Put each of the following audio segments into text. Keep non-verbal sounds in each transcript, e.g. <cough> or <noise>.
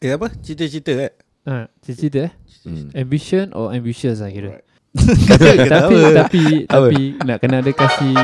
Eh apa? Cita-cita eh? Ha, cita-cita eh. Hmm. Ambition or ambitious lah kira. <laughs> Kata tapi tapi Apa? tapi nak kena ada kasih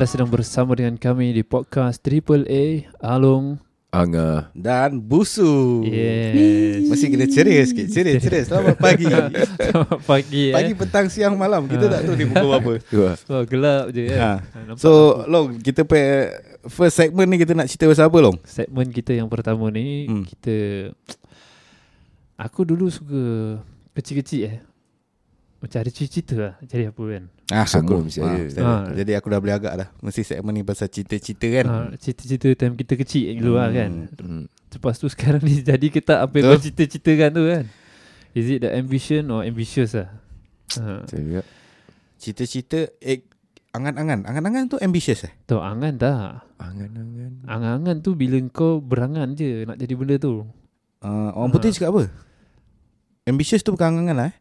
Anda sedang bersama dengan kami di podcast Triple A Alung. Anga. Dan busu. Yes. Masih kena ceria sikit. Ceria, ceria. <laughs> Selamat pagi. Selamat pagi, Pagi, eh. petang, siang, malam. Kita tak tahu ni pukul apa. Tu lah. Oh, gelap je kan. Ha, nampak So, Long, kita pe first segment ni kita nak cerita pasal apa, Long? segmen kita yang pertama ni Hmm. kita aku dulu suka kecil-kecil eh macam ada cerita lah jadi apa kan Ah, aku, mesti ah, ada. mesti Ah. Jadi aku dah boleh agak dah. Mesti segmen ni pasal cerita-cerita kan. ha, cerita-cerita time kita kecil dulu lah kan Hmm. lepas tu sekarang ni <laughs> jadi kita apa yang Betul. kau cerita-ceritakan tu kan is it the ambition or ambitious lah ha. Cerita-cerita eh, angan-angan. Angan-angan tu ambitious eh? tu angan tak Angan-angan. angan-angan tu bila kau berangan je nak jadi benda tu Uh, orang putih Ah. cakap apa? Ambitious tu bukan angan-angan lah eh?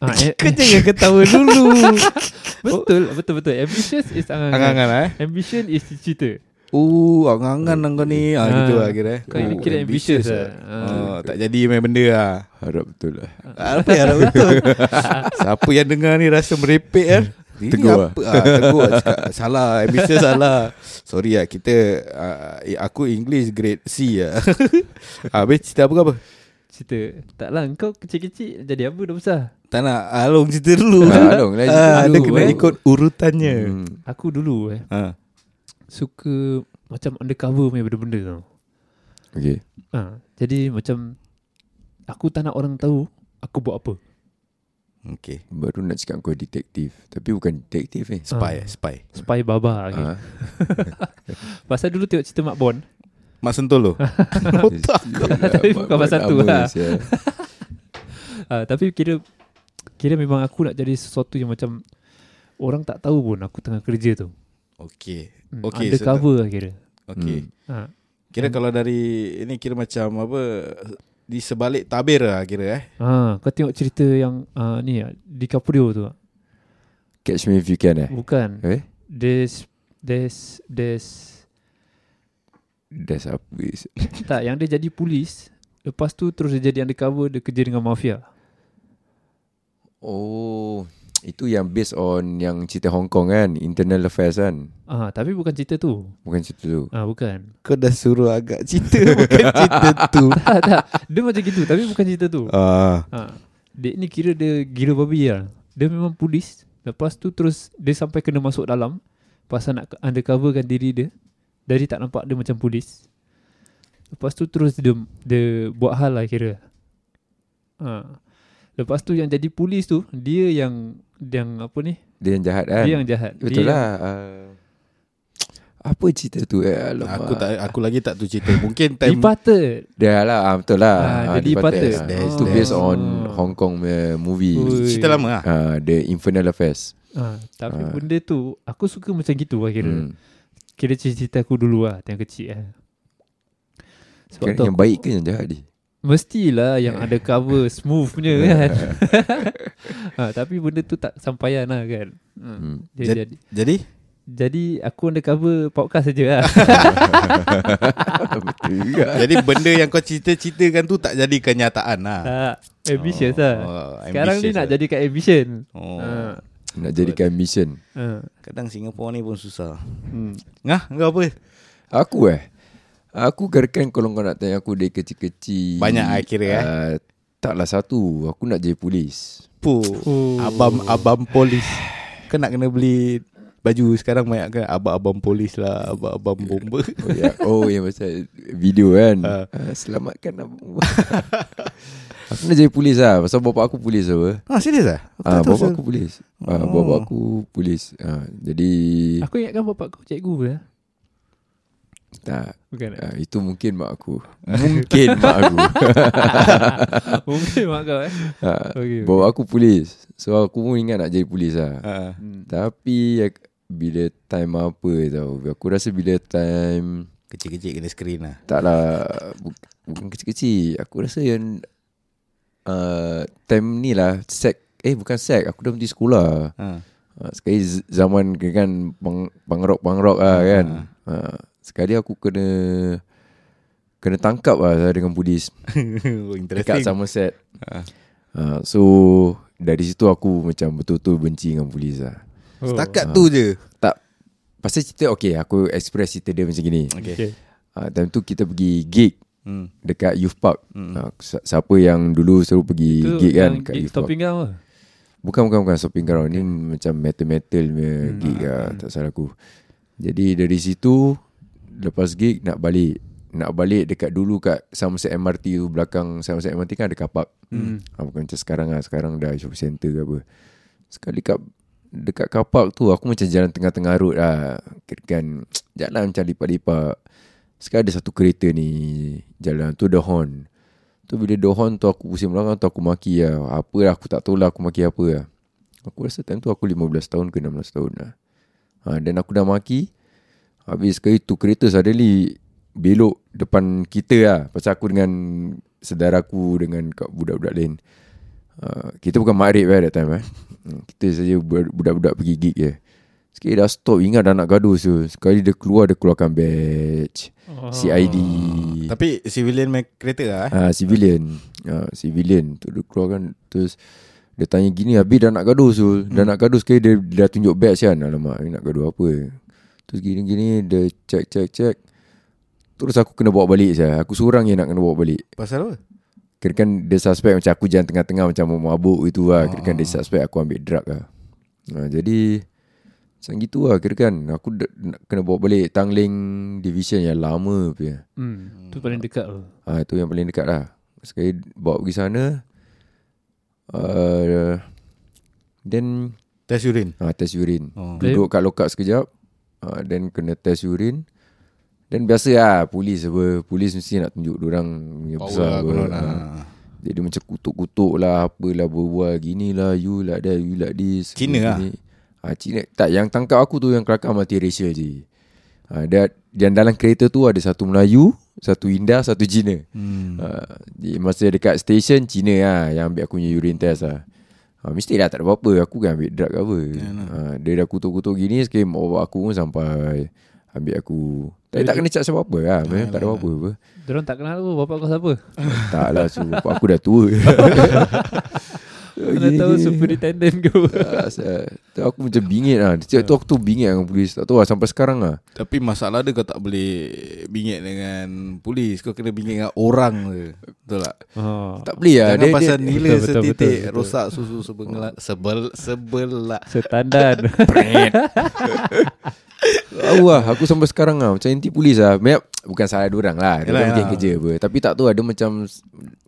Ha, Kau jangan ketawa dulu. <laughs> betul betul betul ambitious is angan-angan angan-angan lah eh? ambition is cerita Uh, angan-angan kau ni. Ah, Ah. gitu lah kira. eh. Kau ini Oh, kira ambitious, ambitious lah. Oh, tak jadi main benda lah. Harap betul lah. Apa yang harap betul? <laughs> Siapa yang dengar ni rasa merepek kan? Ini Tegur lah. apa? Ah, tegur lah cakap, Salah Ambitious salah Sorry lah Kita uh, Aku English grade C lah <laughs> Habis cerita apa apa? Cerita Taklah kau kecil-kecil Jadi apa dah besar Tak nak Along cerita dulu Ah, Along lah <laughs> cerita Ah, Ada dulu, kena eh. ikut urutannya Hmm. Aku dulu eh ha. Suka Macam undercover punya benda-benda tau Okay. ha, Jadi macam Aku tak nak orang tahu Aku buat apa Okay Baru nak cakap kau detektif. Tapi bukan detektif eh. Spy Ah. eh Spy Spy baba okay. Ah. <laughs> Pasal dulu tengok cerita Mak Bon Mak sentul tu? <laughs> Otak <laughs> Tapi bukan pasal tu lah. Ha, Tapi kira Kira memang aku nak jadi sesuatu yang macam Orang tak tahu pun Aku tengah kerja tu. Okay hmm, Okay, Undercover lah kira. Okay ha. Kira kalau dari Ini kira macam apa Di sebalik tabir lah kira eh. Ha, Kau tengok cerita yang uh, Ni ah, DiCaprio tu Catch me if you can eh. Bukan. Eh? There's There's There's That's apa is. <laughs> Tak yang dia jadi polis Lepas tu terus dia jadi undercover Dia kerja dengan mafia Oh, itu yang based on yang cerita Hong Kong kan, internal affairs kan. ah, Tapi bukan cerita tu Bukan cerita tu. ah, Bukan Kau dah suruh agak cerita <laughs> Bukan cerita tu <laughs> Tak tak Dia macam gitu Tapi bukan cerita tu Ah, ha. Dia ni kira dia gila babi lah Dia memang polis Lepas tu terus Dia sampai kena masuk dalam Pasal nak undercoverkan diri dia Dari tak nampak dia macam polis Lepas tu terus dia Dia buat hal lah kira ha. Lepas tu yang jadi polis tu Dia yang Yang apa ni Dia yang jahat kan. Dia yang jahat Betul dia lah. Uh, apa cerita tu eh? Alamak. Aku tak aku lagi tak tu cerita. Mungkin Yang, time Departed Dia lah, ah, betul lah. Ah, Ah, departed. Ah, Itu based that's- on Oh. Hong Kong punya movie. Ui. cerita lama lah. Ah, the Infernal Affairs. ha. Tapi Ah. benda tu Aku suka macam gitu lah kira Hmm. Kira cerita aku dulu lah Yang kecil eh. Sebab tu yang baik ke yang jahat ni? Mestilah yang ada cover smooth punya kan <laughs> ha, Tapi benda tu tak sampaian lah kan hmm. Hmm. Dia Jad- jadi, Jadi jadi aku undercover podcast saja lah <laughs> betul juga. jadi benda yang kau cerita-ceritakan tu tak jadi kenyataan lah. Tak Ambitious lah Oh, Sekarang ni ambitious nak lah. jadikan ambition Oh. ha. Nak jadikan mission. Ha. Kadang Singapura ni pun susah. Hmm. Ngah, kau apa? Aku eh Aku kirakan kalau kau nak tanya aku dari kecil-kecil Banyak lah kira, eh? uh, Taklah satu Aku nak jadi polis Puh. Oh. Abam abam polis. Kau nak kena beli baju sekarang banyak kan abang-abang polis lah, abang-abang bomba. Oh ya, oh yang pasal video kan Ah. uh. Selamatkan abang <laughs> Aku nak jadi polis lah Pasal bapak aku polis apa Ah, serius ah? Aku Ah, tak tahu bapak pasal- aku polis. Ah, Oh. bapak aku polis. Ah, jadi Aku ingatkan bapak kau cikgu ya tak Bukan ah, itu mungkin mak aku. Mungkin mak aku. <laughs> Mungkin mak kau eh ah, okay, bapak aku polis. So aku pun ingat nak jadi polis lah. Ah. Hmm. Tapi Bila time apa tau Aku rasa bila time Kecil-kecil kena screen lah Tak lah bu- Bukan kecil-kecil Aku rasa yang uh, Time ni lah Sek Eh bukan sek Aku dah berhenti sekolah. Ha. uh, Sekali zaman kan Bang, bang rock Bang rock lah kan. Uh, Sekali aku kena Kena tangkap lah Dengan polis. <laughs> Oh, Dekat Interesting Somerset ha. uh, So Dari situ aku macam Betul-betul benci dengan polis lah. Oh. Setakat tu je? Tak. Pasal cerita Okay aku express cerita dia macam gini. Okay, Okay. uh, Time tu kita pergi gig Hmm. Dekat Youth Park Hmm. uh, Siapa yang dulu Selalu pergi Itu gig kan yang Kat gig Youth Park stopping ground lah. Bukan bukan bukan Stopping ground Ni macam metal-metal punya Hmm. gig lah Tak salah aku Jadi dari situ Lepas gig nak balik Nak balik dekat dulu kat Somerset MRT tu Belakang Somerset MRT kan ada kapak Hmm. ha, Bukan macam sekarang lah Sekarang dah shopping center ke apa Sekali kat Dekat kapak tu Aku macam jalan tengah-tengah road lah Kan <tsk> Jalan macam lipat-lipat Sekali ada satu kereta ni Jalan tu ada horn. Tu bila ada horn tu Aku pusing belakang tu Aku maki lah. Apa lah aku tak tahu lah Aku maki apa lah. Aku rasa time tu aku 15 tahun ke 16 tahun lah. Ha, Dan aku dah maki. Habis sekali tu kereta suddenly Belok depan kita lah. Pasal aku dengan Saudaraku Dengan kat budak-budak lain. Uh, Kita bukan makrib lah that time eh. Hmm, Kita saja budak-budak pergi gig je Sekali dah stop Ingat dah nak gaduh tu Sekali dia keluar Dia keluarkan badge Oh. CID Tapi civilian main kereta lah eh? Ah civilian. Ah civilian tu dia keluarkan terus dia tanya gini habis dah nak gaduh tu. Dah nak gaduh sekali dia, dia dah tunjuk badge kan. Alamak ni nak gaduh apa. Terus gini-gini dia check check check. Terus aku kena bawa balik saya. Aku seorang yang nak kena bawa balik. Pasal apa? Kira kan dia suspect macam aku jalan tengah-tengah macam mau mabuk itu lah. Kira kan dia suspect aku ambil drug lah. Ha, jadi macam gitu lah kira kan. Aku d- nak kena bawa balik Tangling Division yang lama punya. Hmm. Tu paling dekat tu. Ah itu yang paling dekat lah. Sekali bawa pergi sana. Uh, then Test urine ah test urine. Oh. Duduk kat lokap sekejap. Ah then kena test urine. Dan biasa lah polis apa. Polis mesti nak tunjuk orang punya Power besar lah apa. Ah. lah. Jadi macam kutuk-kutuk lah Apalah berbual Gini lah You like that You like this Cina lah. gini. Ha, Cina Tak yang tangkap aku tu Yang kelakar multiracial je. Ha, dia, Dan dalam kereta tu Ada satu Melayu Satu Indah Satu Cina. Hmm. ha, di, Masa dekat station Cina lah Yang ambil aku punya urine test lah. Ha, Mesti lah tak ada apa-apa. Aku kan ambil drug apa ha, Dia dah kutuk-kutuk gini Sekali mak aku pun sampai Ambil aku. Tapi tak kena cakap apa-apa lah. Memang tak ada apa-apa. apa. Diorang tak kenal tu bapak kau siapa. Tak lah so, Bapak aku dah tua <laughs> Mana tahu superintendent ke apa. Asal tu aku macam bingit lah. Setiap tu aku tu bingit dengan polis. Tak tahu lah sampai sekarang lah. Tapi masalah dia kau tak boleh bingit dengan polis. Kau kena bingit dengan orang je. Betul tak? Ha. Tak boleh lah. Jangan dia, pasal dia, nila Betul, betul, setitik betul, betul. Rosak susu sebelak Sebel Sebelak. Setandan. <laughs> Lah Aku sampai sekarang lah. Macam anti polis lah. Banyak, Bukan salah orang lah Dia Yalah, mungkin kerja apa Tapi tak tahu ada macam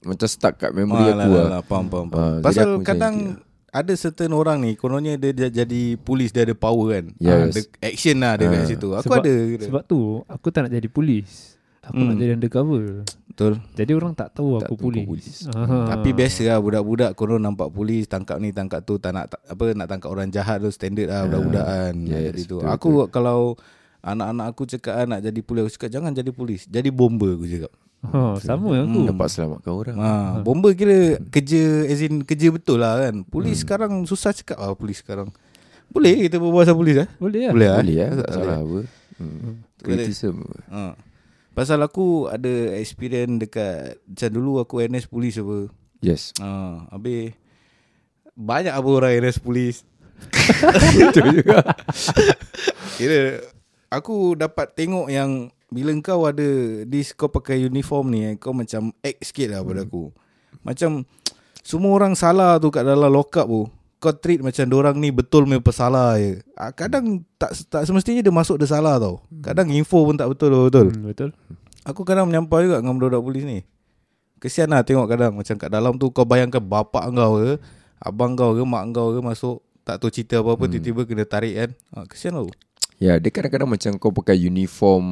Macam stuck kat memory Ah, aku lah, lah, Faham, faham, faham. Ah, Pasal aku kadang lah. ada certain orang ni kononnya dia, dia jadi polis dia ada power kan. Yes. Ah, dia action lah dia kat Ah. situ. Aku sebab, ada. Sebab tu aku tak nak jadi polis. Aku Hmm. nak jadi undercover. Betul. Jadi orang tak tahu Tak aku tahu polis. polis. Aha. Tapi biasa lah budak-budak konon nampak polis tangkap ni tangkap tu tak nak tak, apa nak tangkap orang jahat tu standard lah budak-budak kan. Ah, Yes, jadi tu. betul, Aku kalau anak-anak aku cakap ah, nak jadi polis aku cakap jangan jadi polis. Jadi bomber aku cakap. Ha, sama Hmm. aku. Dapat selamatkan orang Ha, bomber kira kerja as in kerja betul lah kan. Polis sekarang susah cakap ah polis sekarang. Boleh kita berbual pasal polis ah? Boleh lah. Boleh ah? Boleh lah Tak salah apa hmm. Criticism Ha. Pasal aku ada experience dekat macam dulu aku NS polis apa. Yes Ha, habis banyak apa orang NS polis. <laughs> <laughs> Betul juga Kira aku dapat tengok yang bila kau ada this kau pakai uniform ni eh, kau macam act sikit lah pada aku. Macam semua orang salah tu kat dalam lockup tu. Kau treat macam orang ni betul punya pesalah je. Ah, kadang tak tak semestinya dia masuk dia salah tau. Kadang info pun tak betul betul. Hmm, betul. Aku kadang menyampah juga dengan budak-budak polis ni. Kesian lah tengok kadang macam kat dalam tu kau bayangkan bapak kau ke, abang kau ke, mak kau ke masuk tak tahu cerita apa-apa hmm. tiba-tiba kena tarik kan. Ha, kesian tau. Ya dia kadang-kadang macam kau pakai uniform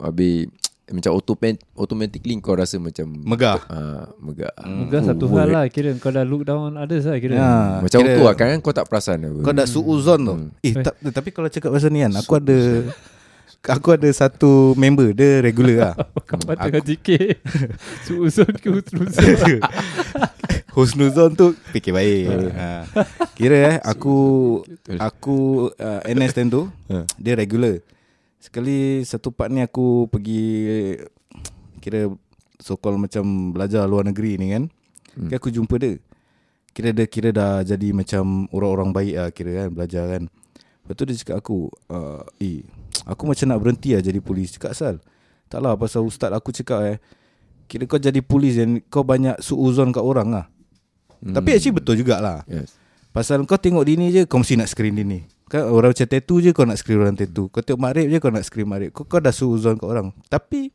Habis <tsk> Macam automatic, automatically kau rasa macam Megah. uh, Megah. Muka Oh, satu hal lah Kira kau dah look down others lah kira. Ha, Macam kira- tu lah kan kau tak perasan apa. Kau dah suuzon tu. Eh, ta- tapi kalau cakap pasal ni kan, aku ada <laughs> aku ada satu member dia regular lah. <laughs> Kau tengah JK Suuzon ke Husnuzon <laughs> Husnuzon tu fikir baik. ha. Kira eh aku aku uh, NS time tu Ha. dia regular. Sekali satu part ni aku pergi kira so called macam belajar luar negeri ni kan. Hmm. Kira aku jumpa dia. Kira dia kira dah jadi macam orang-orang baik lah kira kan belajar kan. Lepas tu dia cakap aku, uh, eh aku macam nak berhenti lah jadi polis. Cakap asal. Tak lah pasal ustaz aku cakap eh. Kira kau jadi polis dan kau banyak suuzon kat orang lah. Hmm. Tapi actually betul jugalah. Yes. Pasal kau tengok dini je Kau mesti nak screen dini. Kan orang macam tattoo je Kau nak screen orang tattoo. Kau tengok makrib je Kau nak screen makrib Kau, kau dah suuzon kat orang. Tapi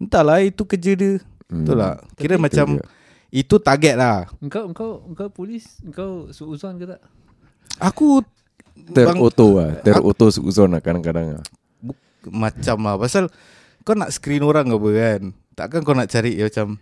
Entahlah itu kerja dia. Hmm. Betul lah Kira Tapi macam betul Itu target lah. Engkau engkau engkau polis Engkau suuzon ke tak? Aku Terauto lah. Terauto seuzon lah kadang-kadang lah. Macam lah. Pasal Kau nak screen orang ke apa kan? Takkan kau nak cari ya, macam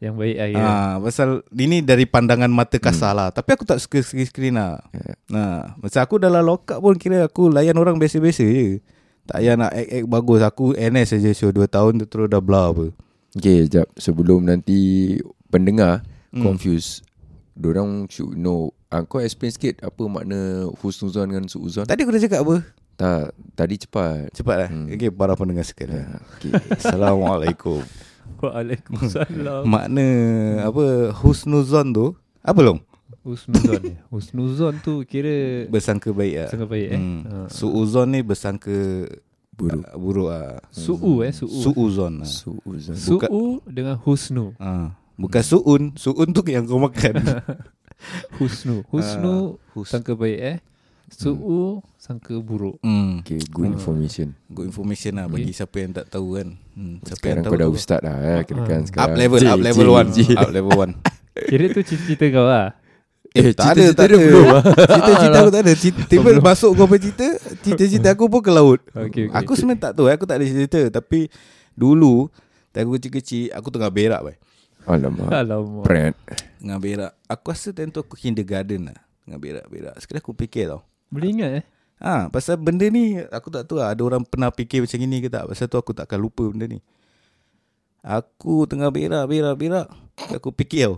Yang baik lah kira Ah, pasal ini dari pandangan mata kasar lah. Tapi aku tak suka screen lah. Yeah. Nah, masa aku dalam lock up pun kira aku layan orang biasa-biasa je. Tak payah nak act-act bagus. Aku NS saja so 2 tahun tu terus dah blah apa. Okay sekejap Sebelum nanti Pendengar Hmm. Confused Diorang should know uh, Kau explain sikit Apa makna Husnuzon dengan Suuzon Tadi aku dah cakap apa? Tak Tadi cepat Cepat lah. Hmm. Hmm. Okay, para pendengar sekalian. Ya, okay. <laughs> Assalamualaikum. Waalaikumsalam <laughs> Makna apa husnuzon tu? Apa long? Husnuzon ni Husnuzon tu kira Bersangka baik lah. Sangat baik eh Hmm. ha. Suuzon ni bersangka Buruk. ah, buruk ah. Su'u eh Su'u Suuzon lah. Suuzon Su'u dengan husnu Ah, bukan suun, suun tu yang kau makan. <laughs> Husnu Husnu Ah, hus. Sangka baik eh Su'u Sangka buruk Hmm. Okay good information Good information lah bagi siapa yang tak tahu kan. Hmm, siapa Sekarang yang tahu kau dah tahu. ustaz dah eh, Kira kan Ah. sekarang Up level, J, up level J, 1. J. Up level 1. Kira tu cita-cita kau lah Eh, tak ada, tak ada. ah. <laughs> Cita-cita aku tak ada. Cita, <laughs> tiba masuk kau punya cerita, cita-cita aku pun ke laut. Okay, okay. Aku sebenarnya tak tahu, eh, aku tak ada cerita. Tapi dulu, tak aku kecil-kecil, aku tengah berak. Bay. Alamak Alamak Prank Tengah berak. Aku rasa time tu aku kindergarten lah. Tengah berak-berak. Sekali aku fikir tau. Boleh ingat eh Ha, pasal benda ni aku tak tahu lah ada orang pernah fikir macam ni ke tak. Pasal tu aku takkan lupa benda ni. Aku tengah berak, berak, berak. Aku fikir tau.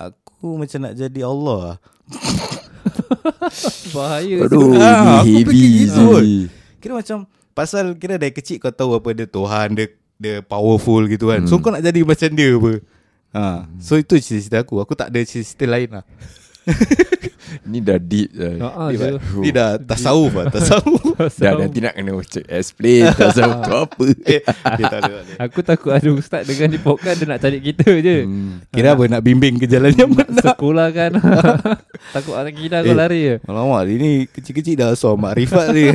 Aku macam nak jadi Allah lah. <laughs> Bahaya Aduh Ah, aku fikir heavy gitu kot. je Kira macam pasal kira dari kecil kau tahu apa dia Tuhan dia dia powerful gitu kan. So Hmm. kau nak jadi macam dia apa. Ha, so itu cita-cita aku. Aku tak ada cita-cita lain lah. Ni dah deep dah Ah, ah, Ni, je. ni dah tasawuf lah, <laughs> tasawuf. Dah nanti nak kena macam explain <laughs> tahu tu apa eh, dia tak ada, tak ada. Aku takut ada ustaz dengan ni podcast Dia nak cari kita je Hmm. Kira apa nak bimbing ke jalan yang mana? Sekolah kan <laughs> Takut anak kita kau Eh. lari je Alamak, dia ni kecil-kecil dah so makrifat dia.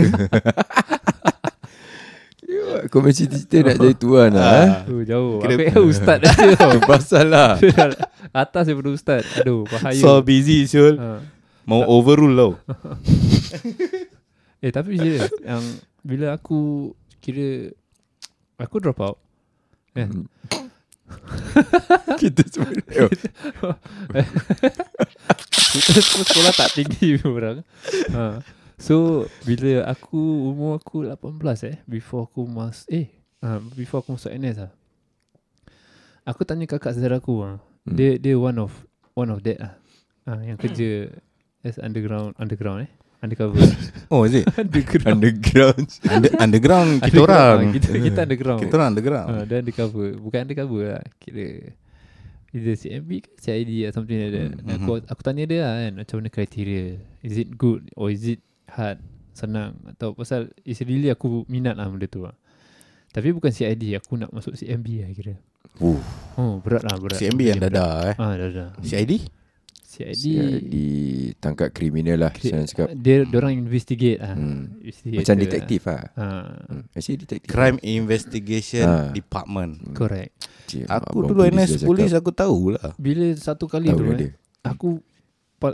Kau macam cerita nak jadi tuan lah eh? Tu jauh Kira- Kira... Aku ustaz dah <laughs> Tu pasal lah <laughs> Atas daripada ustaz Aduh bahaya so busy Syul. ha. Mau overrule tau. <laughs> Eh tapi serius Yang Bila aku Kira Aku drop out Kan Kita sebenarnya Kita semua sekolah tak tinggi orang ha. So Bila aku Umur aku 18 eh Before aku mas Eh ha, Before aku masuk NS lah Aku tanya kakak saudara aku ha. Hmm. Dia dia one of One of that lah ha, Yang kerja As underground Underground eh Undercover. <laughs> Oh, is it? Underground. Underground. Under, underground <laughs> kita Underground, orang. ha, Kita, kita underground. Kita orang underground. Ha, dia undercover. Bukan undercover lah Kira Either CMB ke CID or something like that. Hmm, aku, aku tanya dia lah kan Macam mana kriteria Is it good Or is it hard Senang. Atau pasal It's really aku minat lah benda tu lah Tapi bukan CID Aku nak masuk CMB lah kira. Uh, Oh berat lah berat. CMB yang dadah eh. Ah dah dah CID? CID, Di tangkap kriminal lah Saya cakap. Dia orang investigate lah. Hmm. Macam detektif lah. Ah. hmm. Actually detektif. Crime Investigation Ah. Department. Correct. Cik, Aku dulu NS polis aku tahulah. Bila satu kali Tahu tu eh, dia. Aku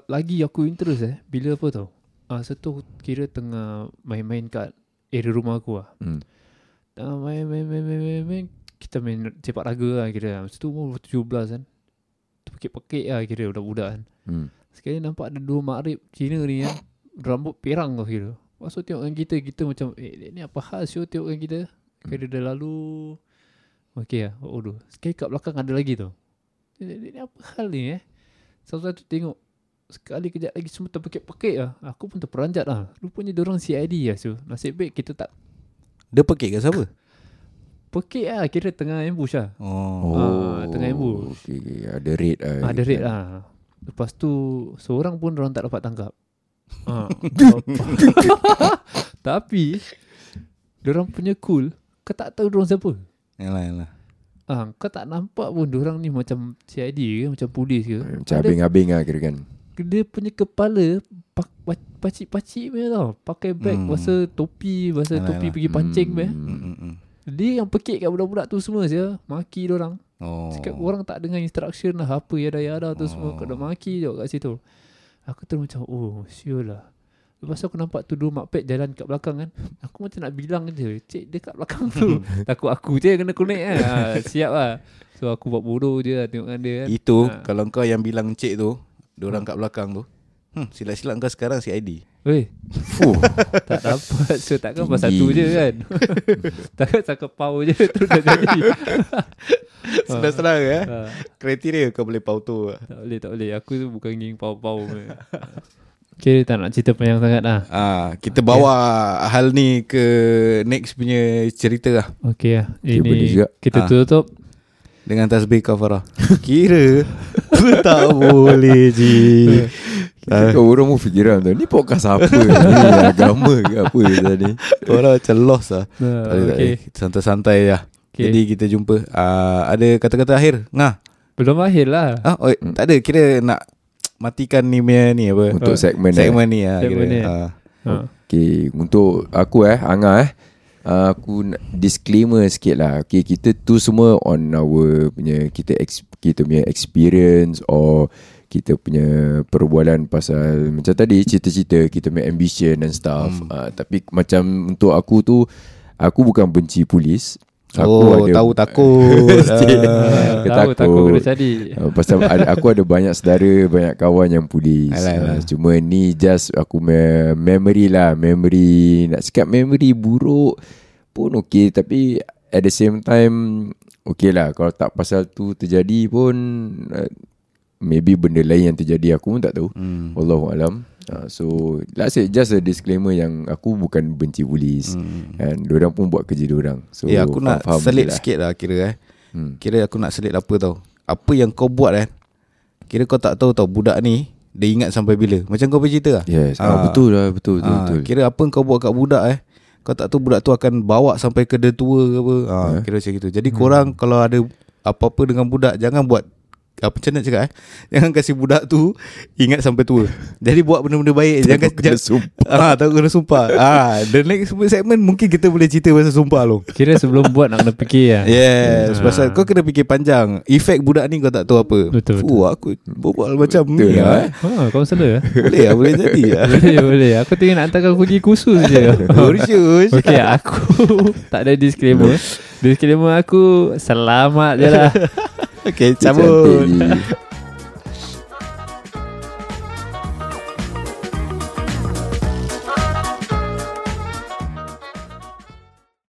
Lagi aku interest eh Bila apa tau ah, Satu kira tengah Main-main kat Area rumah aku lah hmm. tengah main, main, main, main, main, main. Kita main sepak raga lah kira. Masa tu umur 17 kan. Pekik-pekik lah kira budak-budak kan. Hmm. Sekali nampak ada dua makrib Cina ni kan. Rambut perang kau kira. Lepas tu tengokkan kita, kita macam, eh ni apa hal syo tengokkan kita. Kira dah lalu. Okey lah, oh dulu. Sekali kat belakang ada lagi tu. Ni, ni apa hal ni eh? Satu-satu tengok. Sekali kejap lagi semua terpekik-pekik lah. Aku pun terperanjat lah. Rupanya diorang CID lah so. Nasib baik kita tak Dia pekik ke siapa? pekik lah. Kira tengah ambush lah. Oh. Ah, tengah ambush. okay, okay. Ada rate lah. Ada rate lah. Lepas tu seorang pun orang tak dapat tangkap. Ha. <laughs> <laughs> Tapi Diorang punya cool Kau tak tahu diorang siapa Yalah, yalah. Ah, Kau tak nampak pun Diorang ni macam CID ke Macam polis ke Macam Ada- abing-abing lah kira kan. Dia punya kepala pak, Pacik-pacik punya tau. Pakai bag Hmm. Bahasa topi Bahasa Alah, topi pergi pancing punya. Hmm. Mm, mm, mm. Dia yang pekik kat budak-budak tu semua saya Maki diorang Oh. Cakap orang tak dengar instruction lah. Apa yada-yada tu semua. Oh. Kau dah maki je kat situ. Aku terus macam Oh sure lah. Lepas tu aku nampak tu dua makpet jalan kat belakang kan. Aku macam nak bilang je Cik dia kat belakang tu. <laughs> Takut aku je kena connect kan. Ha, Siap lah. So aku buat bodoh je lah tengokkan dia kan. Itu Ha. kalau kau yang bilang cik tu, diorang kat belakang tu. Hmm, silap-silap kau sekarang CID. Weh Fuh. <laughs> tak dapat So takkan pasal Tinggi. satu je kan <laughs> Takkan cakap power je <laughs> Terus dah jadi Senang-senang ya. ha, Kriteria kau boleh pauto. Tak boleh tak boleh Aku tu bukan geng power-power. Okay tak nak cerita panjang sangat lah Ah, kita bawa hal ni ke next punya cerita lah Okay lah Okay, Ini kita Ah. tutup dengan tasbih kafarah. <laughs> Kira <laughs> tak boleh ji. Ah, Kau orang pun fikiran tu. Ni podcast apa ni? <laughs> Agama ke apa tadi? Orang macam lost lah. uh, Tak tak Okay. Kita Santai-santai lah. Okay. Jadi kita jumpa. Ah, ada kata-kata akhir? Ngah. Belum akhir lah Ah, oh, tak ada. Kira nak matikan ni punya ni apa? Untuk Oh, segmen eh. Segmen ni lah. Segmen kira. ni. Ah. ha. Okay, untuk aku eh, Angah eh. Uh, aku nak disclaimer sikit lah. Okay kita tu semua on our punya Kita ex, kita punya experience Or kita punya perbualan pasal Macam tadi cita-cita Kita punya ambition and stuff. Hmm. uh, Tapi macam untuk aku tu Aku bukan benci polis oh, tahu takut. <laughs> Ah. Aku Tahu takut takut. kena jadi Uh, pasal ada, aku ada banyak saudara, banyak kawan yang polis. Alah, alah. Uh, cuma ni just aku me- memory lah, memory nak cakap memory buruk pun okey tapi at the same time okey lah kalau tak pasal tu terjadi pun uh, maybe benda lain yang terjadi aku pun tak tahu. Hmm. Wallahu alam. Uh, so let's say just a disclaimer yang aku bukan benci polis Hmm. and diorang pun buat kerja diorang. So eh, aku nak selit lah. sikit lah kira eh. Hmm. Kira aku nak selit apa tau. Apa yang kau buat eh. Kira kau tak tahu tau budak ni dia ingat sampai bila. Macam kau punya cerita lah. Yes, ah, Ah. betul lah, betul, betul, Ah, betul. Kira apa kau buat kat budak eh. Kau tak tahu budak tu akan bawa sampai ke dia tua ke apa. Ha, Eh? Kira macam gitu. Jadi korang kalau ada apa-apa dengan budak jangan buat apa macam nak cakap eh? Jangan kasih budak tu Ingat sampai tua. Jadi buat benda-benda baik. Jangan kena jangan, sumpah. ah, Tahu kena sumpah. Ah, The next segment Mungkin kita boleh cerita Pasal sumpah lu Kira sebelum buat nak kena fikir lah Yes Ah. Pasal kau kena fikir panjang. Efek budak ni kau tak tahu apa. Betul, Fuh, Aku berbual macam Betul ni lah, lah Ha, kau salah Boleh lah Boleh jadi lah. <laughs> Boleh boleh. Aku tengok nak hantar kau pergi kursus je. <laughs> Kursus. Okay aku <laughs> Tak ada disclaimer. Disclaimer aku Selamat je lah Okay Cantik cabut je.